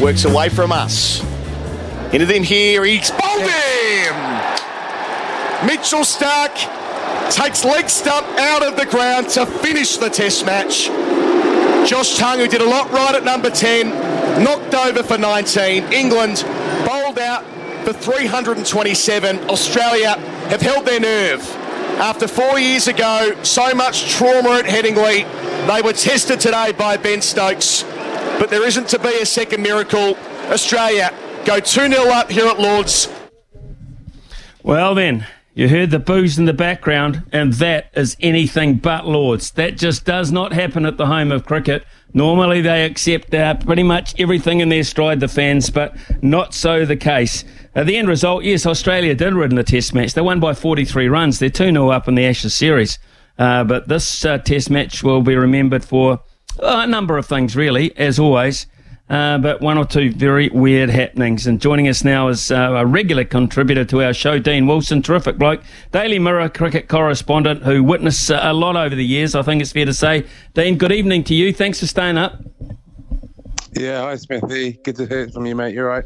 works away from us. Into them here, he's bowled him! Mitchell Starc takes leg stump out of the ground to finish the test match. Josh Tongue, who did a lot right at number 10, knocked over for 19. England bowled out for 327. Australia have held their nerve. After four years ago, so much trauma at Headingley, they were tested today by Ben Stokes. But there isn't to be a second miracle. Australia go 2 0 up here at Lords. Well, then, you heard the boos in the background, and that is anything but Lords. That just does not happen at the home of cricket. Normally, they accept uh, pretty much everything in their stride, the fans, but not so the case. Uh, the end result, yes, Australia did win the Test match. They won by 43 runs. They're 2 0 up in the Ashes series. Uh, but this uh, Test match will be remembered for uh, a number of things, really, as always. Uh, but one or two very weird happenings. And joining us now is uh, a regular contributor to our show, Dean Wilson, terrific bloke, Daily Mirror cricket correspondent who witnessed uh, a lot over the years, I think it's fair to say. Dean, good evening to you. Thanks for staying up. Yeah, hi Smithy. Good to hear from you, mate. You're right.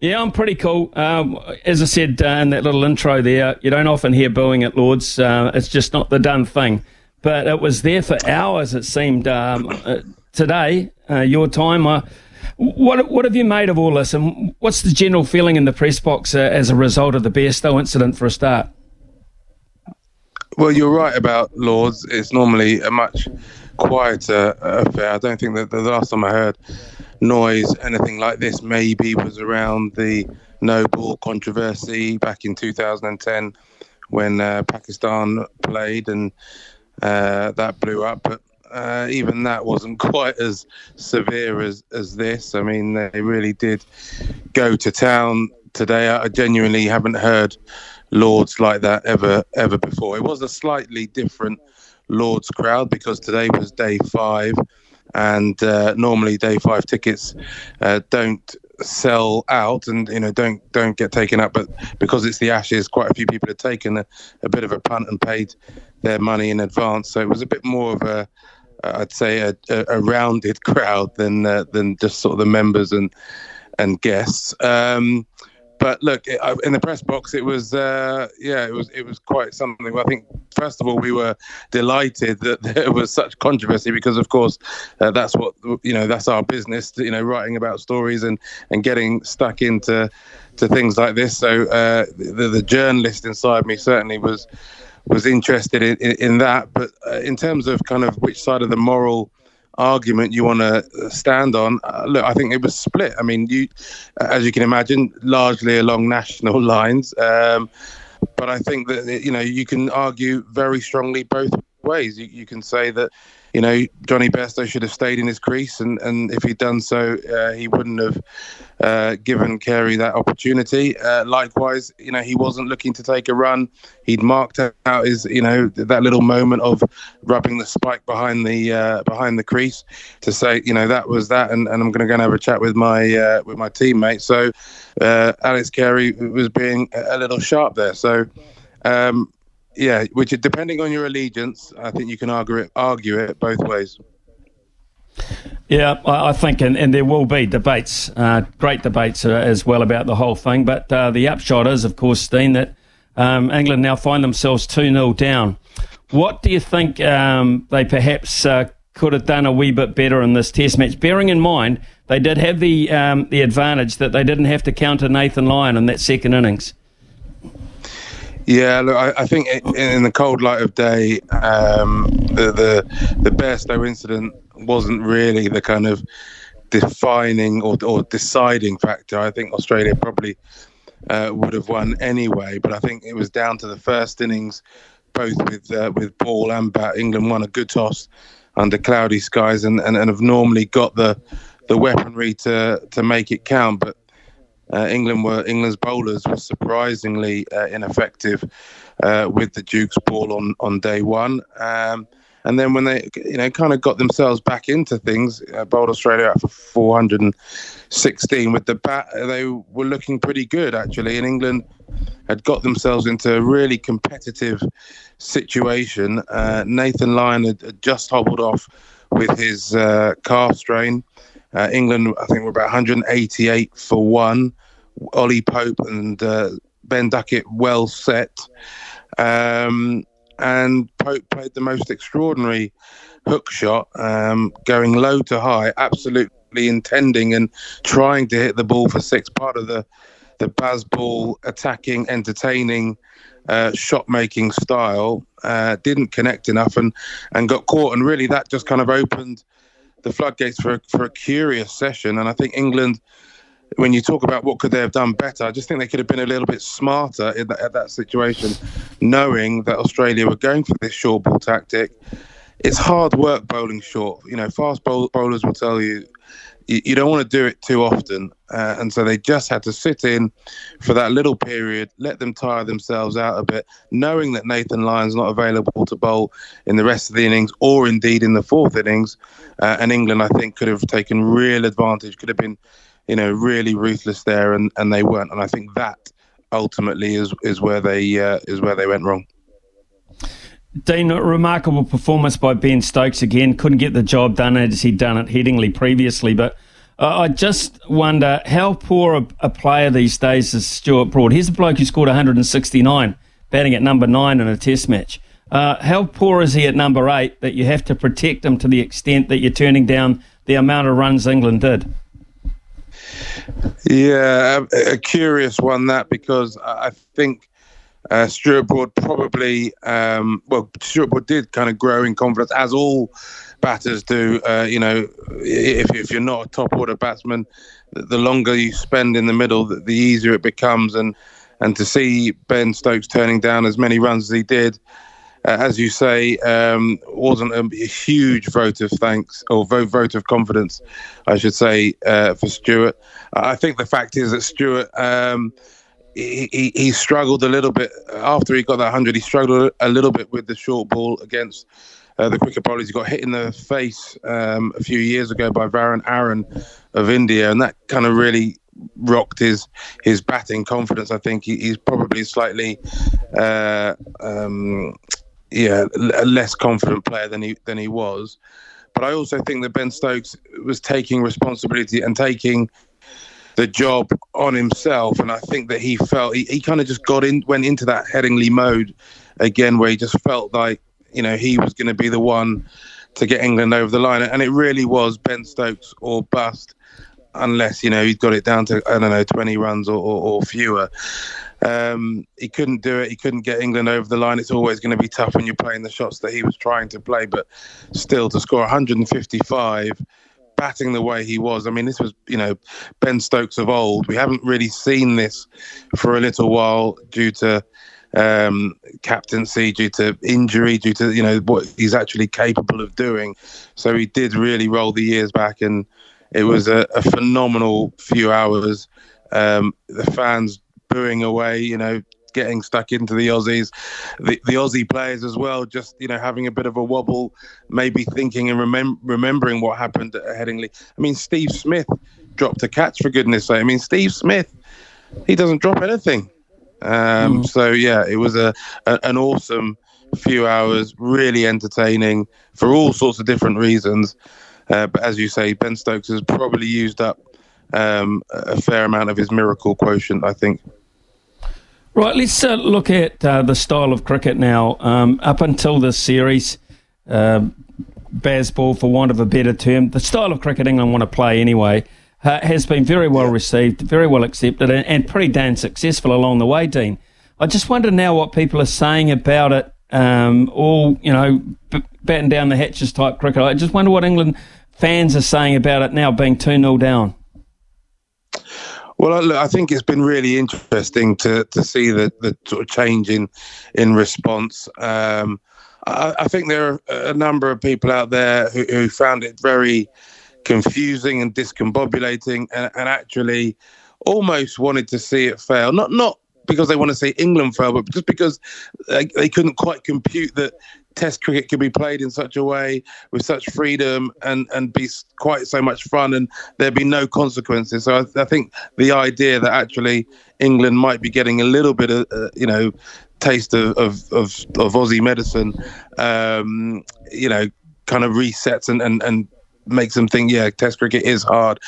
Yeah, I'm pretty cool. Um, as I said uh, in that little intro there, you don't often hear booing at Lords. Uh, it's just not the done thing. But it was there for hours, it seemed. Um, uh, today, uh, your time. Uh, what what have you made of all this, and what's the general feeling in the press box uh, as a result of the Bairstow incident for a start? Well, you're right about Lords. It's normally a much quieter affair. I don't think that the last time I heard noise, anything like this, maybe was around the no ball controversy back in 2010 when uh, Pakistan played and uh, that blew up. But uh, even that wasn't quite as severe as, as this. I mean, they really did go to town today. I genuinely haven't heard Lords like that ever ever before. It was a slightly different Lords crowd because today was day five, and uh, normally day five tickets uh, don't sell out and you know don't don't get taken up but because it's the ashes quite a few people have taken a, a bit of a punt and paid their money in advance so it was a bit more of a I'd say a, a, rounded crowd than uh, than just sort of the members and and guests. Um, but look, in the press box, it was uh, yeah, it was it was quite something. I think first of all, we were delighted that there was such controversy because, of course, uh, that's what you know. That's our business, you know, writing about stories and and getting stuck into to things like this. So uh, the, the journalist inside me certainly was was interested in, in, in that. But uh, in terms of kind of which side of the moral argument you want to stand on, uh, look, I think it was split. I mean, you, as you can imagine, largely along national lines. Um, but I think that you know you can argue very strongly both ways. You, you can say that you know, Jonny Bairstow should have stayed in his crease, and, and if he'd done so, uh, he wouldn't have uh, given Carey that opportunity. Uh, likewise, you know, he wasn't looking to take a run. He'd marked out his, you know, that little moment of rubbing the spike behind the uh, behind the crease to say, you know, that was that, and, and I'm going to go and have a chat with my uh, with my teammate. So uh, Alex Carey was being a little sharp there. So. Um, yeah, which depending on your allegiance, I think you can argue it, argue it both ways. Yeah, I think, and, and there will be debates, uh, great debates uh, as well about the whole thing. But uh, the upshot is, of course, Dean, that um, England now find themselves 2 0 down. What do you think um, they perhaps uh, could have done a wee bit better in this test match? Bearing in mind, they did have the, um, the advantage that they didn't have to counter Nathan Lyon in that second innings. Yeah, look, I, I, think in the cold light of day, um, the the the Bairstow incident wasn't really the kind of defining or, or deciding factor. I think Australia probably uh, would have won anyway, but I think it was down to the first innings, both with uh, with ball and bat. England won a good toss under cloudy skies and, and, and have normally got the the weaponry to to make it count, but uh, England were England's bowlers were surprisingly uh, ineffective uh, with the Duke's ball on on day one. Um, and then when they, you know, kind of got themselves back into things, uh, bowled Australia out for 416 with the bat. They were looking pretty good actually, and England had got themselves into a really competitive situation. Uh, Nathan Lyon had, had, just hobbled off with his uh, calf strain. Uh, England, I think, were about 188 for one. Ollie Pope and uh, Ben Duckett well set. Um, and Pope played the most extraordinary hook shot, um, going low to high, absolutely intending and trying to hit the ball for six. Part of the the Bazball attacking, entertaining, uh, shot making style uh, didn't connect enough and and got caught. And really, that just kind of opened the floodgates for a, for a curious session. And I think England when you talk about what could they have done better, I just think they could have been a little bit smarter in that, at that situation, knowing that Australia were going for this short ball tactic. It's hard work bowling short. You know, fast bowl- bowlers will tell you you, don't want to do it too often, uh, and so they just had to sit in for that little period, let them tire themselves out a bit, knowing that Nathan Lyon's not available to bowl in the rest of the innings or indeed in the fourth innings, uh, and England I think could have taken real advantage, could have been you know, really ruthless there, and, and they weren't. And I think that ultimately is is where they uh, is where they went wrong. Dean, remarkable performance by Ben Stokes again. Couldn't get the job done as he'd done at Headingley previously, but uh, I just wonder how poor a, a, player these days is Stuart Broad. Here's a bloke who scored 169, batting at number nine in a Test match. Uh, how poor is he at number eight that you have to protect him to the extent that you're turning down the amount of runs England did? Yeah, a, a curious one that because I think uh, Stuart Broad probably, um, well, Stuart Broad did kind of grow in confidence as all batters do. Uh, you know, if, if you're not a top order batsman, the longer you spend in the middle, the, the easier it becomes. And and to see Ben Stokes turning down as many runs as he did, uh, as you say, um, wasn't a, huge vote of thanks or vote, vote of confidence, I should say, uh, for Stuart. I think the fact is that Stuart. Um, he, he, he, struggled a little bit after he got that 100. He struggled a little bit with the short ball against uh, the cricket bowlers. He got hit in the face um, a few years ago by Varun Aaron of India, and that kind of really rocked his his batting confidence. I think he, he's probably slightly uh, um, yeah, a less confident player than he than he was. But I also think that Ben Stokes was taking responsibility and taking the job on himself, and I think that he felt he, he kind of just got in, went into that Headingley mode again, where he just felt like you know he was going to be the one to get England over the line, and it really was Ben Stokes or bust, unless you know he'd got it down to I don't know twenty runs or, or, or fewer. Um, he couldn't do it. He couldn't get England over the line. It's always going to be tough when you're playing the shots that he was trying to play. But still, to score 155, batting the way he was. I mean, this was you know Ben Stokes of old. We haven't really seen this for a little while due to um, captaincy, due to injury, due to you know what he's actually capable of doing. So he did really roll the years back, and it was a, a phenomenal few hours. Um, the fans booing away, you know, getting stuck into the Aussies, the, the Aussie players as well, just, you know, having a bit of a wobble, maybe thinking and remem- remembering what happened at Headingley. I mean, Steve Smith dropped a catch, for goodness sake. I mean, Steve Smith, he doesn't drop anything. Um, mm. So, yeah, it was a, a an awesome few hours, really entertaining for all sorts of different reasons. Uh, but as you say, Ben Stokes has probably used up um, a fair amount of his miracle quotient, I think. Right, let's uh, look at uh, the style of cricket now. Um, up until this series, uh, Bazball, for want of a better term, the style of cricket England want to play anyway, has been very well received, very well accepted, and, and, pretty damn successful along the way, Dean. I just wonder now what people are saying about it, um, all, you know, b- batten down the hatches type cricket. I just wonder what England fans are saying about it now being 2 0 down. Well, I think it's been really interesting to to see the the sort of change in in response. Um, I, I, think there are a number of people out there who, who found it very confusing and discombobulating, and, and actually almost wanted to see it fail. Not not because they want to see England fail, but just because they, they couldn't quite compute that Test cricket could be played in such a way with such freedom and and be quite so much fun, and there'd be no consequences. So I, I think the idea that actually England might be getting a little bit of uh, you know taste of of, of, of Aussie medicine, um, you know, kind of resets and and and makes them think, yeah, Test cricket is hard.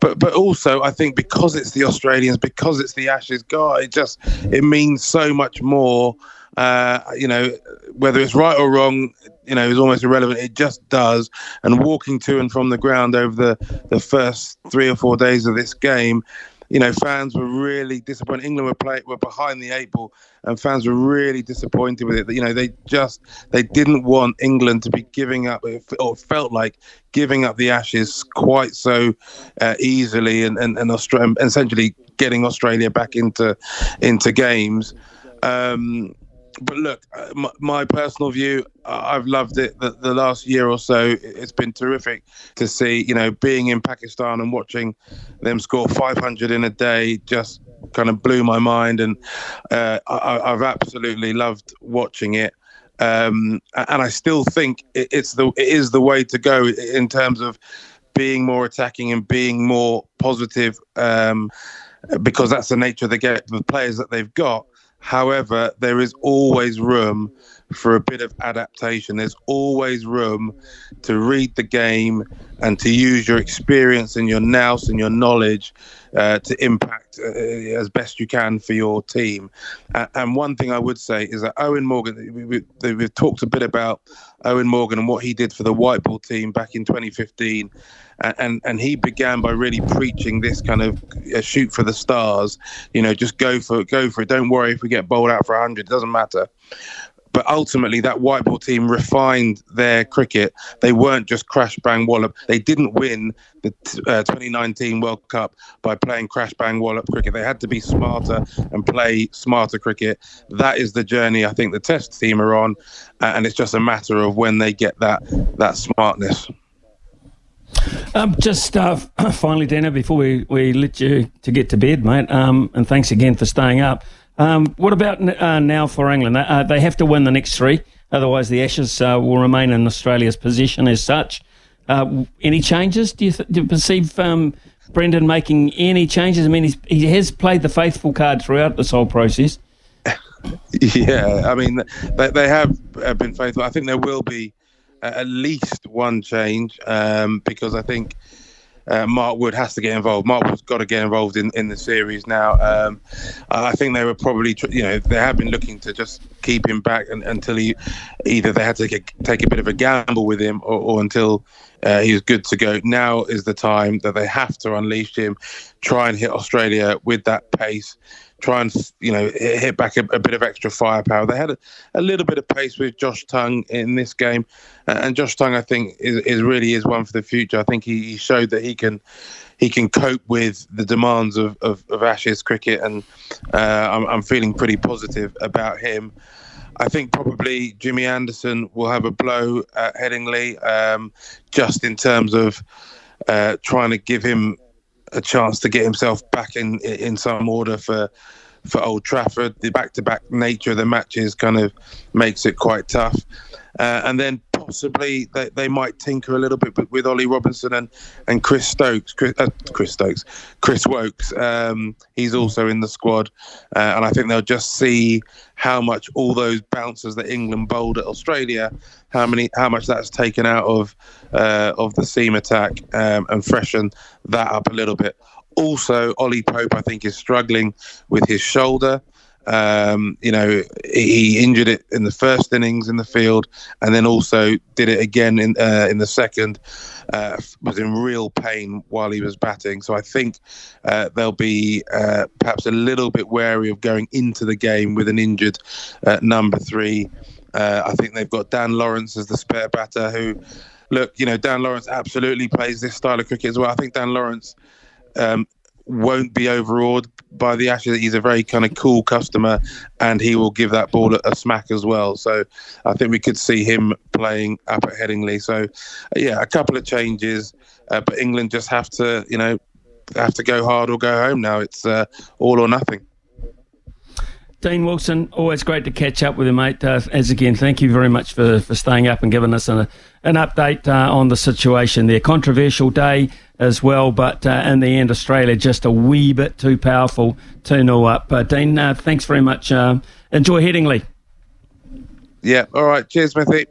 But but also, I think because it's the Australians, because it's the Ashes, God, it just it means so much more. Uh, you know, whether it's right or wrong, you know, is almost irrelevant. It just does. And walking to and from the ground over the the first three or four days of this game, you know, fans were really disappointed. England were play, were behind the eight ball, and fans were really disappointed with it. You know, they just they didn't want England to be giving up, or felt like giving up the Ashes quite so uh, easily, and and, and Australia, essentially getting Australia back into into games. Um, but look, uh, my, my, personal view, I've loved it. The, the, last year or so, it's been terrific to see. You know, being in Pakistan and watching them score 500 in a day just kind of blew my mind, and uh, I, have absolutely loved watching it. Um, and I still think it's the it is the way to go in terms of being more attacking and being more positive, um, because that's the nature of the game, the players that they've got. However, there is always room for a bit of adaptation. There's always room to read the game and to use your experience and your nous and your knowledge uh, to impact uh, as best you can for your team. Uh, and one thing I would say is that Eoin Morgan, we, we, we've talked a bit about Eoin Morgan and what he did for the white ball team back in 2015 and and he began by really preaching this kind of uh, shoot for the stars. You know, just go for it, go for it. Don't worry if we get bowled out for hundred. It doesn't matter. But ultimately, that white ball team refined their cricket. They weren't just crash bang wallop. They didn't win the uh, 2019 World Cup by playing crash bang wallop cricket. They had to be smarter and play smarter cricket. That is the journey I think the Test team are on, and it's just a matter of when they get that that smartness. Um, just uh, finally, Dana, before we, we let you to get to bed, mate, um, and thanks again for staying up. Um, what about uh, now for England? Uh, they have to win the next three, otherwise the Ashes uh, will remain in Australia's position as such. Uh, any changes? Do you, th- do you perceive um, Brendon making any changes? I mean, he has played the faithful card throughout this whole process. yeah, I mean, they, they have uh, been faithful. I think there will be at least one change um, because I think uh, Mark Wood has to get involved. Mark Wood's got to get involved in, in the series now. Um, I think they were probably, you know, they have been looking to just keep him back and, until he either they had to take a, take a bit of a gamble with him or, or until uh, he's good to go. Now is the time that they have to unleash him, try and hit Australia with that pace try and you know hit back a, a bit of extra firepower. They had a, a, little bit of pace with Josh Tongue in this game, and Josh Tongue I think is, is really is one for the future. I think he, he, showed that he can he can cope with the demands of, of, of Ashes cricket, and uh, I'm, I'm feeling pretty positive about him. I think probably Jimmy Anderson will have a blow at Headingley, um, just in terms of uh, trying to give him a chance to get himself back in in some order for for Old Trafford. The back to back nature of the matches kind of makes it quite tough. Uh, and then possibly they, they might tinker a little bit with Ollie Robinson and, and Chris Stokes, Chris, uh, Chris Stokes, Chris Woakes. Um, he's also in the squad, uh, and I think they'll just see how much all those bouncers that England bowled at Australia, how many, how much that's taken out of uh, of the seam attack um, and freshen that up a little bit. Also, Ollie Pope, I think, is struggling with his shoulder. Um, you know, he injured it in the first innings in the field, and then also did it again in uh, in the second. Uh, was in real pain while he was batting, so I think uh, they'll be uh, perhaps a little bit wary of going into the game with an injured uh, number three. Uh, I think they've got Dan Lawrence as the spare batter, who, look, you know, Dan Lawrence absolutely plays this style of cricket as well. I think Dan Lawrence um, won't be overawed by the Ashes. That he's a very kind of cool customer, and he will give that ball a, a smack as well. So I think we could see him playing up at Headingley. So yeah, a couple of changes, uh, but England just have to, you know, have to go hard or go home now. It's uh, all or nothing. Dean Wilson, always great to catch up with you, mate. Uh, as again, thank you very much for, for staying up and giving us an, an update uh, on the situation there. Controversial day as well, but uh, in the end, Australia just a wee bit too powerful, 2 0 up. Uh, Dean, uh, thanks very much. Uh, enjoy Headingley. Yeah, all right. Cheers, Smithy.